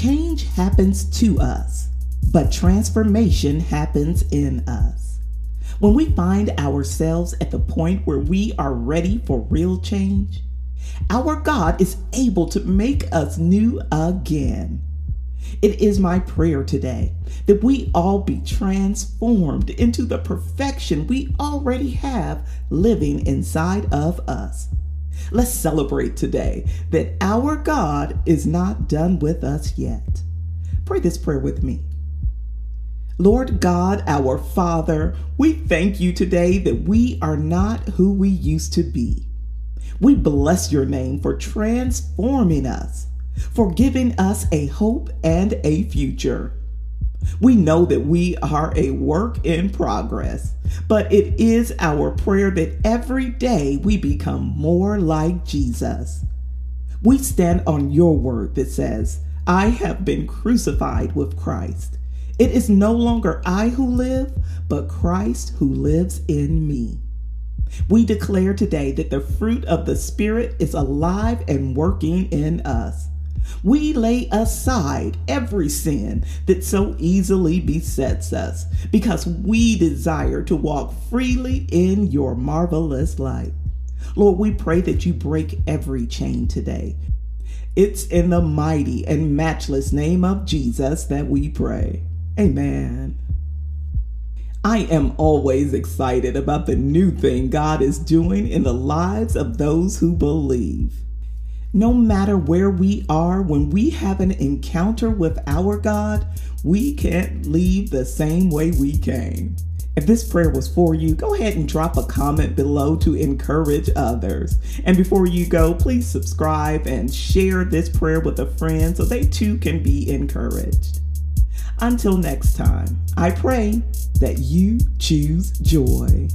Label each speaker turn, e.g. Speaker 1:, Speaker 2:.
Speaker 1: Change happens to us, but transformation happens in us. When we find ourselves at the point where we are ready for real change, our God is able to make us new again. It is my prayer today that we all be transformed into the perfection we already have living inside of us. Let's celebrate today that our God is not done with us yet. Pray this prayer with me. Lord God, our Father, we thank you today that we are not who we used to be. We bless your name for transforming us, for giving us a hope and a future. We know that we are a work in progress, but it is our prayer that every day we become more like Jesus. We stand on your word that says, I have been crucified with Christ. It is no longer I who live, but Christ who lives in me. We declare today that the fruit of the Spirit is alive and working in us. We lay aside every sin that so easily besets us because we desire to walk freely in your marvelous light. Lord, we pray that you break every chain today. It's in the mighty and matchless name of Jesus that we pray. Amen. I am always excited about the new thing God is doing in the lives of those who believe. No matter where we are, when we have an encounter with our God, we can't leave the same way we came. If this prayer was for you, go ahead and drop a comment below to encourage others. And before you go, please subscribe and share this prayer with a friend so they too can be encouraged. Until next time, I pray that you choose joy.